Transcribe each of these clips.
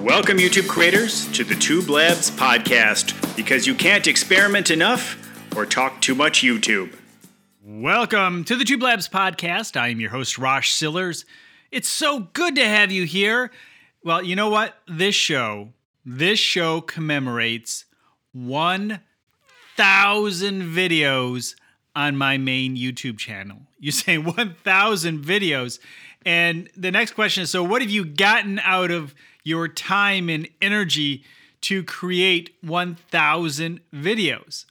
Welcome, YouTube creators, to the Tube Labs podcast because you can't experiment enough or talk too much YouTube. Welcome to the Tube Labs podcast. I am your host, Rosh Sillers. It's so good to have you here. Well, you know what? This show, this show commemorates 1,000 videos on my main YouTube channel. You say 1,000 videos. And the next question is so, what have you gotten out of your time and energy to create 1,000 videos?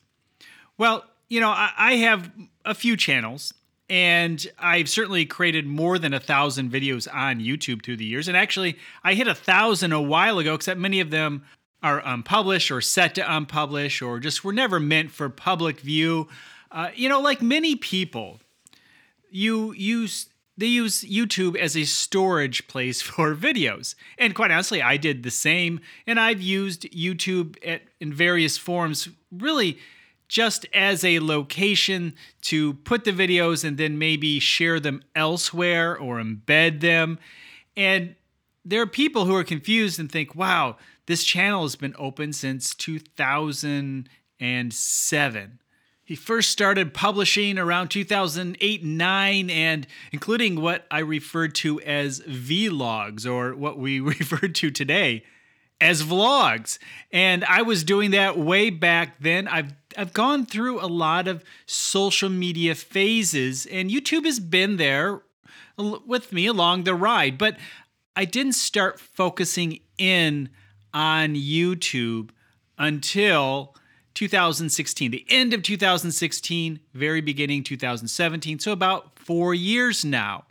Well, you know, I, I, have a few channels. And I've certainly created more than a thousand videos on YouTube through the years. And actually, I hit a thousand a while ago, except many of them are unpublished or set to unpublish or just were never meant for public view. Uh, you know, like many people, you use they use YouTube as a storage place for videos. And quite honestly, I did the same. And I've used YouTube at, in various forms, really just as a location to put the videos and then maybe share them elsewhere or embed them. And there are people who are confused and think, wow, this channel has been open since 2007. He first started publishing around 2008 9 and including what I referred to as vlogs or what we refer to today as vlogs. And I was doing that way back then. I've I've gone through a lot of social media phases and YouTube has been there with me along the ride, but I didn't start focusing in on YouTube until 2016, the end of 2016, very beginning 2017, so about four years now.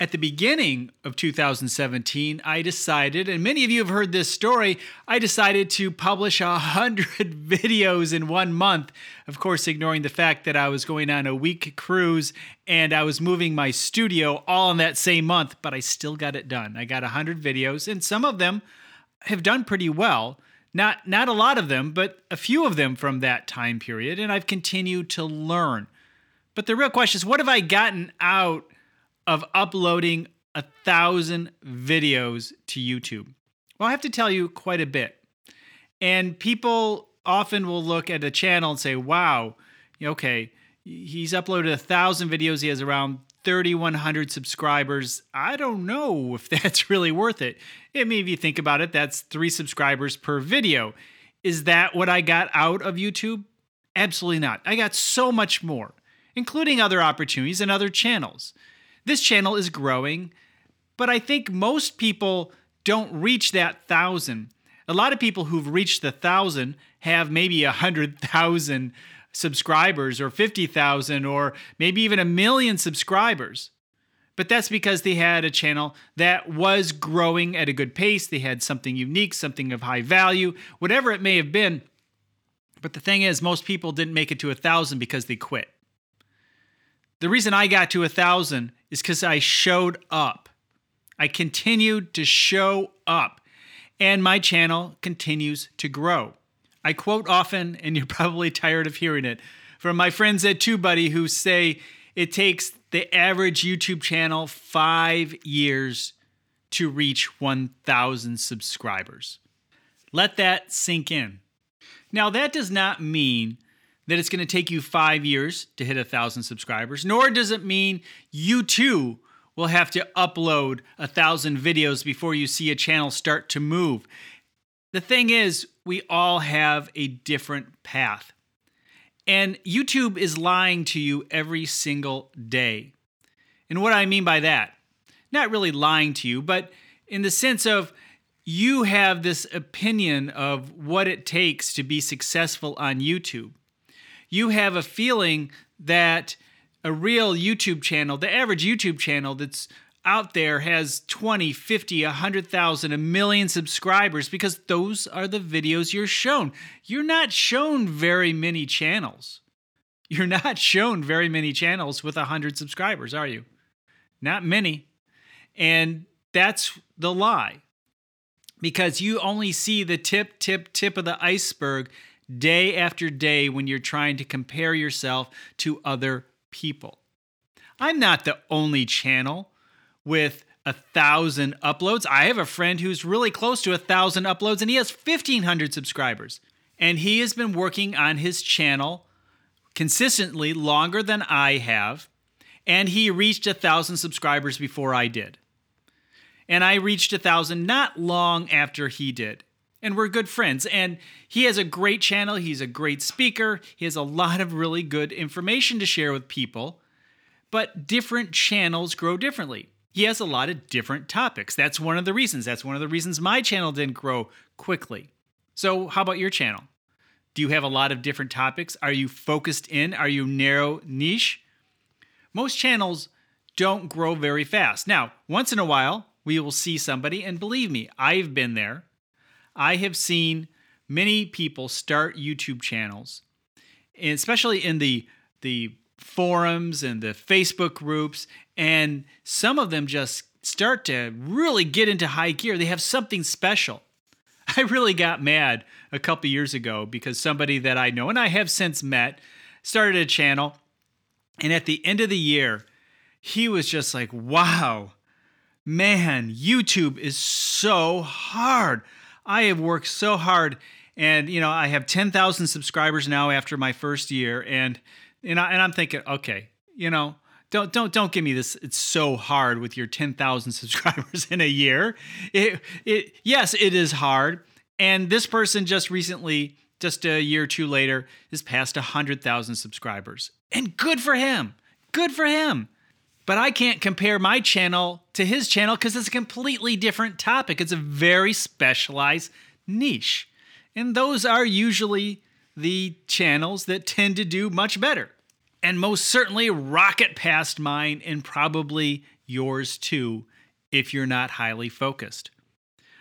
At the beginning of 2017, I decided, and many of you have heard this story, I decided to publish a hundred videos in one month. Of course, ignoring the fact that I was going on a week cruise and I was moving my studio all in that same month, but I still got it done. I got a hundred videos, and some of them have done pretty well. Not not a lot of them, but a few of them from that time period, and I've continued to learn. But the real question is, what have I gotten out of uploading a thousand videos to YouTube? Well, I have to tell you quite a bit. And people often will look at a channel and say, wow, okay, he's uploaded a thousand videos. He has around 3,100 subscribers. I don't know if that's really worth it. I mean, if you think about it, that's three subscribers per video. Is that what I got out of YouTube? Absolutely not. I got so much more, including other opportunities and other channels. This channel is growing, but I think most people don't reach that thousand. A lot of people who've reached the thousand have maybe a hundred thousand subscribers or 50,000 or maybe even a million subscribers. But that's because they had a channel that was growing at a good pace. They had something unique, something of high value, whatever it may have been. But the thing is, most people didn't make it to a thousand because they quit. The reason I got to a thousand is because I showed up. I continued to show up, and my channel continues to grow. I quote often, and you're probably tired of hearing it, from my friends at TubeBuddy who say it takes the average YouTube channel five years to reach 1,000 subscribers. Let that sink in. Now, that does not mean that it's going to take you five years to hit a thousand subscribers, nor does it mean you too will have to upload a thousand videos before you see a channel start to move. The thing is, we all have a different path. And YouTube is lying to you every single day. And what I mean by that, not really lying to you, but in the sense of you have this opinion of what it takes to be successful on YouTube. You have a feeling that a real YouTube channel, the average YouTube channel that's out there has 20, 50, 100,000, a million subscribers because those are the videos you're shown. You're not shown very many channels. You're not shown very many channels with 100 subscribers, are you? Not many. And that's the lie. Because you only see the tip, tip, tip of the iceberg day after day when you're trying to compare yourself to other people. I'm not the only channel with a thousand uploads. I have a friend who's really close to a thousand uploads and he has 1,500 subscribers. And he has been working on his channel consistently longer than I have. And he reached a thousand subscribers before I did. And I reached a thousand not long after he did. And we're good friends. And he has a great channel. He's a great speaker. He has a lot of really good information to share with people. But different channels grow differently he has a lot of different topics. That's one of the reasons. That's one of the reasons my channel didn't grow quickly. So, how about your channel? Do you have a lot of different topics? Are you focused in? Are you narrow niche? Most channels don't grow very fast. Now, once in a while, we will see somebody, and believe me, I've been there. I have seen many people start YouTube channels, especially in the the forums and the Facebook groups, and some of them just start to really get into high gear. They have something special. I really got mad a couple years ago because somebody that I know and I have since met started a channel, and at the end of the year, he was just like, wow, man, YouTube is so hard. I have worked so hard. And, you know, I have 10,000 subscribers now after my first year. And and, I, and I'm thinking, okay, you know, don't don't don't give me this. It's so hard with your 10,000 subscribers in a year. It it yes, it is hard. And this person just recently, just a year or two later, is past 100,000 subscribers. And good for him. Good for him. But I can't compare my channel to his channel because it's a completely different topic. It's a very specialized niche. And those are usually the channels that tend to do much better. And most certainly rocket past mine and probably yours too if you're not highly focused.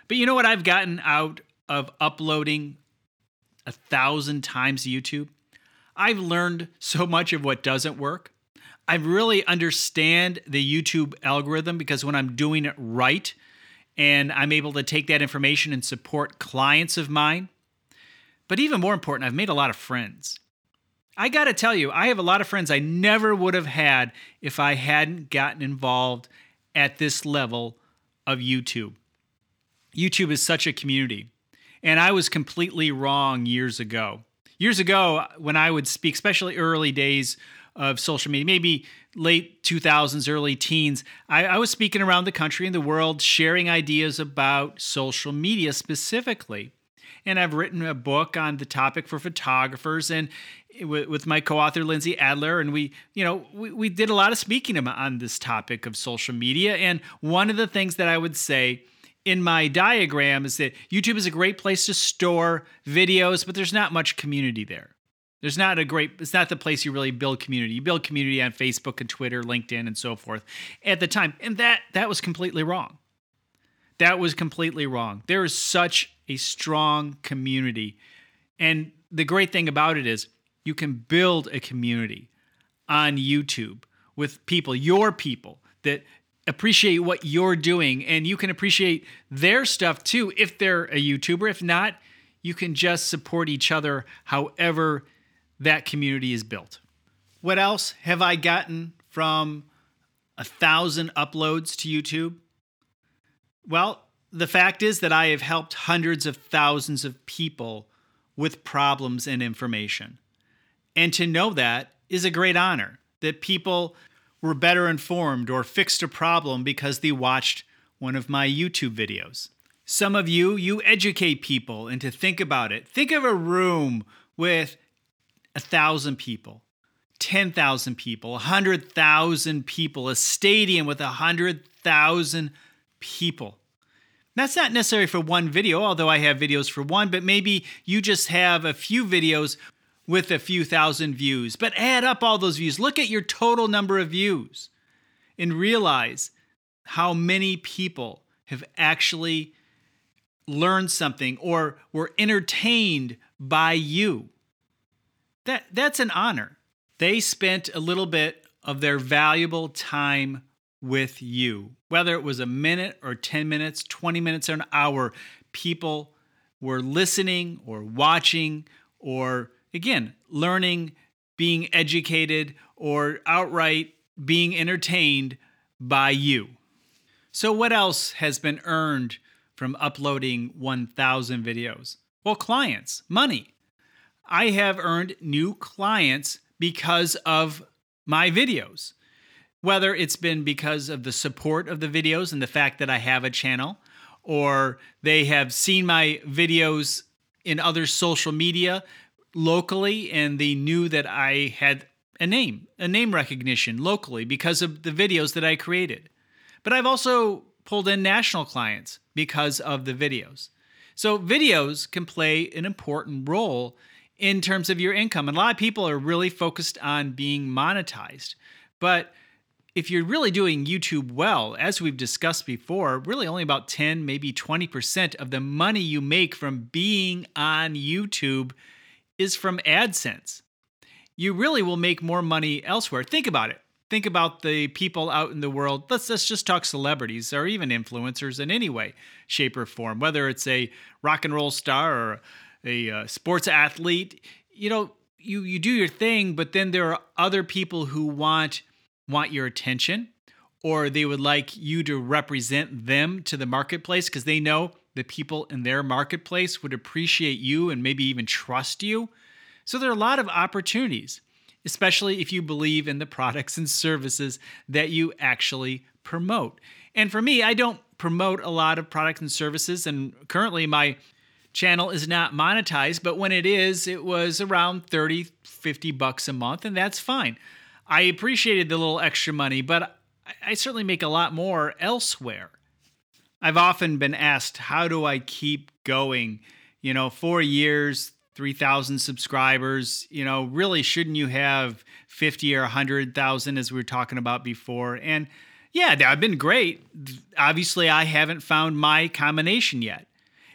But you know what I've gotten out of uploading a thousand times YouTube? I've learned so much of what doesn't work. I really understand the YouTube algorithm because when I'm doing it right and I'm able to take that information and support clients of mine, but even more important, I've made a lot of friends. I got to tell you, I have a lot of friends I never would have had if I hadn't gotten involved at this level of YouTube. YouTube is such a community. And I was completely wrong years ago. Years ago, when I would speak, especially early days of social media, maybe late 2000s, early teens, I, I was speaking around the country and the world, sharing ideas about social media specifically and I've written a book on the topic for photographers and with my co-author Lindsay Adler and we you know we, we did a lot of speaking on this topic of social media. And one of the things that I would say in my diagram is that YouTube is a great place to store videos but there's not much community there. There's not a great it's not the place you really build community. You build community on Facebook and Twitter LinkedIn and so forth at the time. And that that was completely wrong that was completely wrong. There is such a strong community. And the great thing about it is you can build a community on YouTube with people, your people that appreciate what you're doing and you can appreciate their stuff too if they're a YouTuber. If not, you can just support each other however that community is built. What else have I gotten from a thousand uploads to YouTube? Well, the fact is that I have helped hundreds of thousands of people with problems and information. And to know that is a great honor that people were better informed or fixed a problem because they watched one of my YouTube videos. Some of you, you educate people and to think about it. Think of a room with a thousand people, 10,000 people, 100,000 people, a stadium with 100,000 people. That's not necessary for one video, although I have videos for one, but maybe you just have a few videos with a few thousand views. But add up all those views. Look at your total number of views and realize how many people have actually learned something or were entertained by you. That, that's an honor. They spent a little bit of their valuable time with you. Whether it was a minute or 10 minutes, 20 minutes or an hour, people were listening or watching or, again, learning, being educated, or outright being entertained by you. So, what else has been earned from uploading 1,000 videos? Well, clients, money. I have earned new clients because of my videos. Whether it's been because of the support of the videos and the fact that I have a channel, or they have seen my videos in other social media locally and they knew that I had a name, a name recognition locally because of the videos that I created. But I've also pulled in national clients because of the videos. So, videos can play an important role in terms of your income. And a lot of people are really focused on being monetized. But if you're really doing YouTube well, as we've discussed before, really only about 10, maybe 20% of the money you make from being on YouTube is from AdSense. You really will make more money elsewhere. Think about it. Think about the people out in the world. Let's, let's just talk celebrities or even influencers in any way, shape, or form, whether it's a rock and roll star or a uh, sports athlete. You know, you, you do your thing, but then there are other people who want want your attention or they would like you to represent them to the marketplace because they know the people in their marketplace would appreciate you and maybe even trust you. So there are a lot of opportunities, especially if you believe in the products and services that you actually promote. And for me, I don't promote a lot of products and services, and currently my channel is not monetized, but when it is, it was around 30, 50 bucks a month, and that's fine. I appreciated the little extra money, but I certainly make a lot more elsewhere. I've often been asked, how do I keep going? You know, four years, 3,000 subscribers, you know, really shouldn't you have 50 or 100,000 as we were talking about before? And yeah, I've been great. Obviously, I haven't found my combination yet.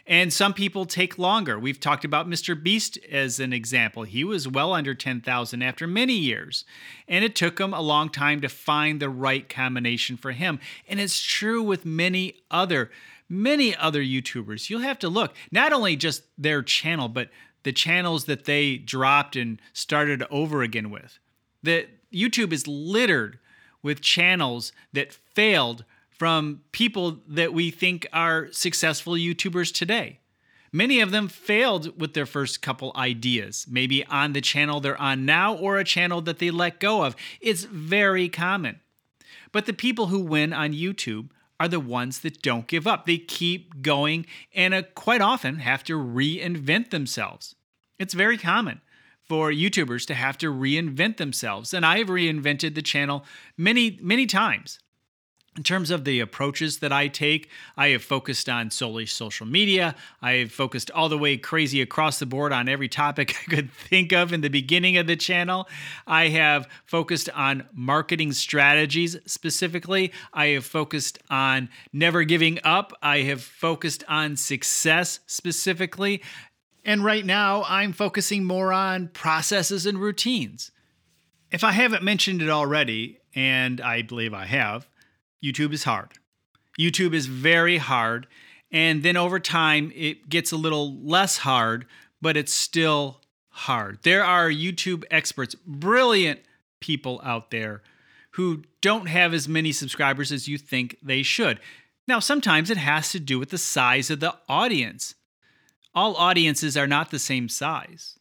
And some people take longer. We've talked about Mr. Beast as an example. He was well under 10,000 after many years. And it took him a long time to find the right combination for him. And it's true with many other many other YouTubers. You'll have to look not only just their channel, but the channels that they dropped and started over again with. The YouTube is littered with channels that failed from people that we think are successful YouTubers today. Many of them failed with their first couple ideas, maybe on the channel they're on now or a channel that they let go of. It's very common. But the people who win on YouTube are the ones that don't give up. They keep going and uh, quite often have to reinvent themselves. It's very common for YouTubers to have to reinvent themselves. And I've reinvented the channel many, many times. In terms of the approaches that I take, I have focused on solely social media. I have focused all the way crazy across the board on every topic I could think of in the beginning of the channel. I have focused on marketing strategies specifically. I have focused on never giving up. I have focused on success specifically. And right now, I'm focusing more on processes and routines. If I haven't mentioned it already, and I believe I have, YouTube is hard. YouTube is very hard. And then over time, it gets a little less hard, but it's still hard. There are YouTube experts, brilliant people out there who don't have as many subscribers as you think they should. Now, sometimes it has to do with the size of the audience. All audiences are not the same size.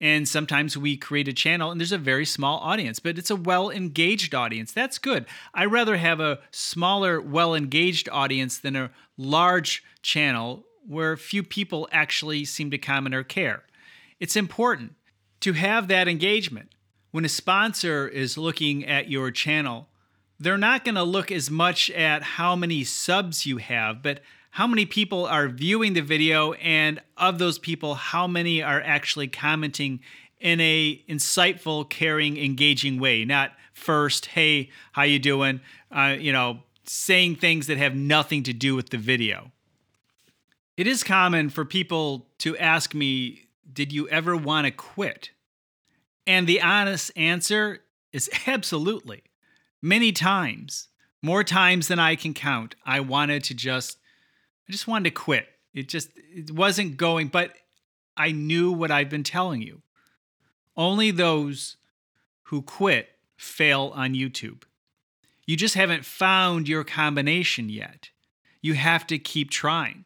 And sometimes we create a channel and there's a very small audience, but it's a well engaged audience. That's good. i rather have a smaller, well engaged audience than a large channel where few people actually seem to comment or care. It's important to have that engagement. When a sponsor is looking at your channel, they're not going to look as much at how many subs you have, but how many people are viewing the video and of those people how many are actually commenting in a insightful caring engaging way? Not first hey how you doing? Uh, you know saying things that have nothing to do with the video. It is common for people to ask me did you ever want to quit? And the honest answer is absolutely. Many times more times than i can count i wanted to just I just wanted to quit. It just it wasn't going, but I knew what I've been telling you. Only those who quit fail on YouTube. You just haven't found your combination yet. You have to keep trying.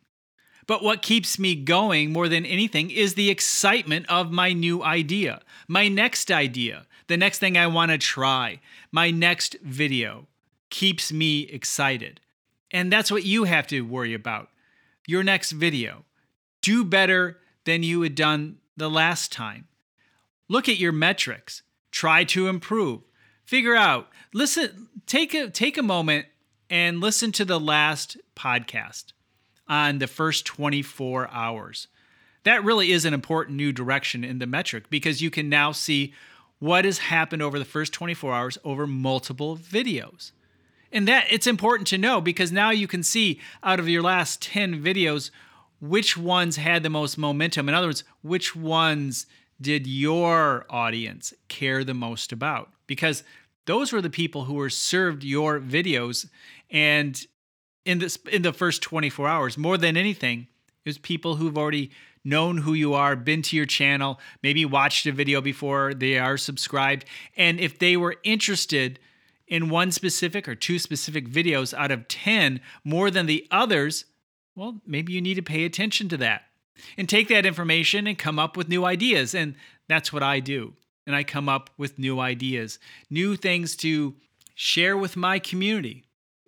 But what keeps me going more than anything is the excitement of my new idea, my next idea, the next thing I want to try, my next video keeps me excited. And that's what you have to worry about. Your next video. Do better than you had done the last time. Look at your metrics. Try to improve. Figure out. Listen, take a take a moment and listen to the last podcast on the first 24 hours. That really is an important new direction in the metric because you can now see what has happened over the first 24 hours over multiple videos. And that it's important to know because now you can see out of your last 10 videos which ones had the most momentum. In other words, which ones did your audience care the most about? Because those were the people who were served your videos and in this in the first 24 hours more than anything it was people who've already known who you are, been to your channel, maybe watched a video before they are subscribed. And if they were interested in one specific or two specific videos out of 10 more than the others, well, maybe you need to pay attention to that and take that information and come up with new ideas. And that's what I do. And I come up with new ideas, new things to share with my community.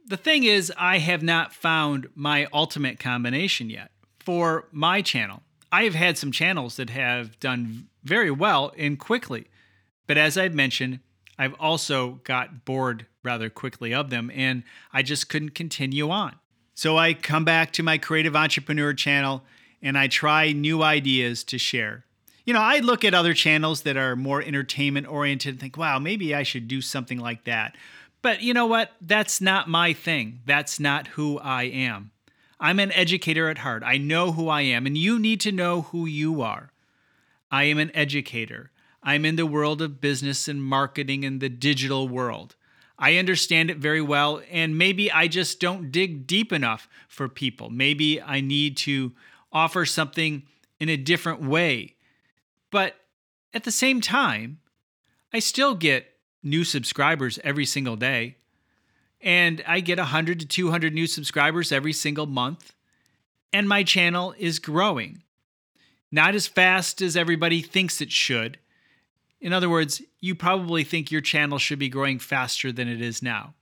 The thing is, I have not found my ultimate combination yet for my channel. I have had some channels that have done very well and quickly. But as I've mentioned, I've also got bored rather quickly of them and I just couldn't continue on. So I come back to my creative entrepreneur channel and I try new ideas to share. You know, I look at other channels that are more entertainment oriented and think, wow, maybe I should do something like that. But you know what? That's not my thing. That's not who I am. I'm an educator at heart. I know who I am, and you need to know who you are. I am an educator. I'm in the world of business and marketing and the digital world. I understand it very well, and maybe I just don't dig deep enough for people. Maybe I need to offer something in a different way. But at the same time, I still get new subscribers every single day. And I get 100 to 200 new subscribers every single month. And my channel is growing. Not as fast as everybody thinks it should, in other words, you probably think your channel should be growing faster than it is now.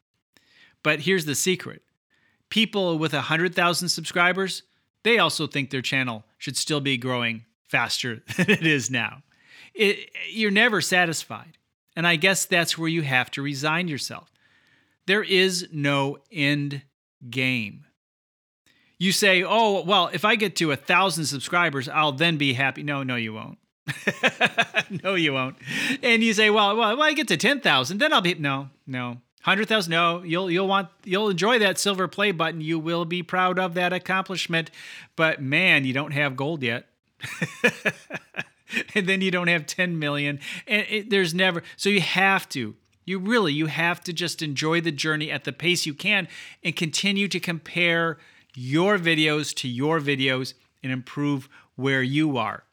But here's the secret people with 100,000 subscribers, they also think their channel should still be growing faster than it is now. It, you're never satisfied. And I guess that's where you have to resign yourself. There is no end game. You say, oh, well, if I get to a thousand subscribers, I'll then be happy. No, no, you won't. no, you won't. And you say, well, well, when I get to ten thousand, then I'll be no, no. Hundred thousand, no. You'll you'll want you'll enjoy that silver play button. You will be proud of that accomplishment. But man, you don't have gold yet. and then you don't have 10 million and it, there's never so you have to you really you have to just enjoy the journey at the pace you can and continue to compare your videos to your videos and improve where you are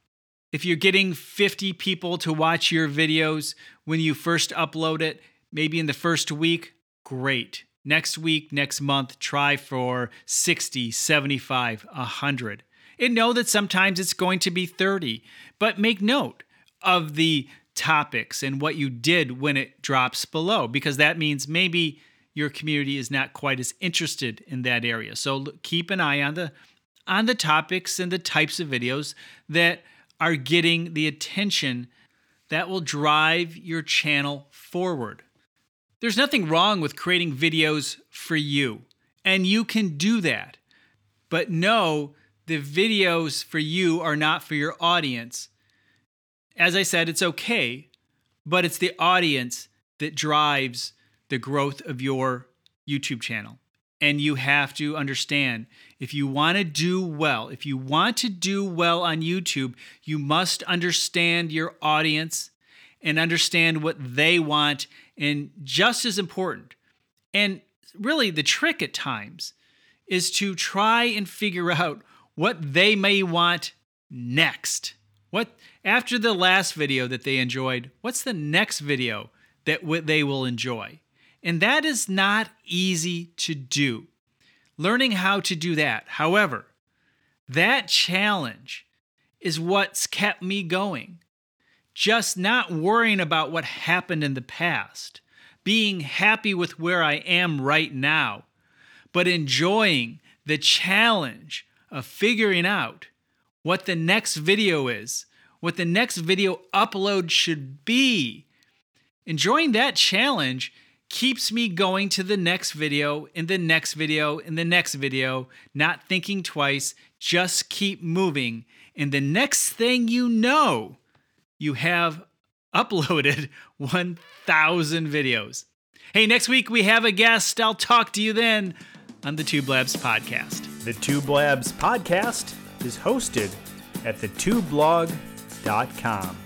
if you're getting 50 people to watch your videos when you first upload it, maybe in the first week, great. Next week, next month, try for 60, 75, 100. And know that sometimes it's going to be 30, but make note of the topics and what you did when it drops below, because that means maybe your community is not quite as interested in that area. So keep an eye on the on the topics and the types of videos that are getting the attention that will drive your channel forward. There's nothing wrong with creating videos for you, and you can do that. But know the videos for you are not for your audience. As I said, it's okay, but it's the audience that drives the growth of your YouTube channel. And you have to understand if you want to do well, if you want to do well on YouTube, you must understand your audience and understand what they want. And just as important, and really the trick at times, is to try and figure out what they may want next. What after the last video that they enjoyed, what's the next video that they will enjoy? And that is not easy to do. Learning how to do that. However, that challenge is what's kept me going. Just not worrying about what happened in the past, being happy with where I am right now, but enjoying the challenge of figuring out what the next video is, what the next video upload should be. Enjoying that challenge keeps me going to the next video, in the next video, in the next video, not thinking twice, just keep moving. And the next thing you know, you have uploaded 1,000 videos. Hey, next week we have a guest. I'll talk to you then on the Tube Labs podcast. The Tube Labs podcast is hosted at thetwoblog.com.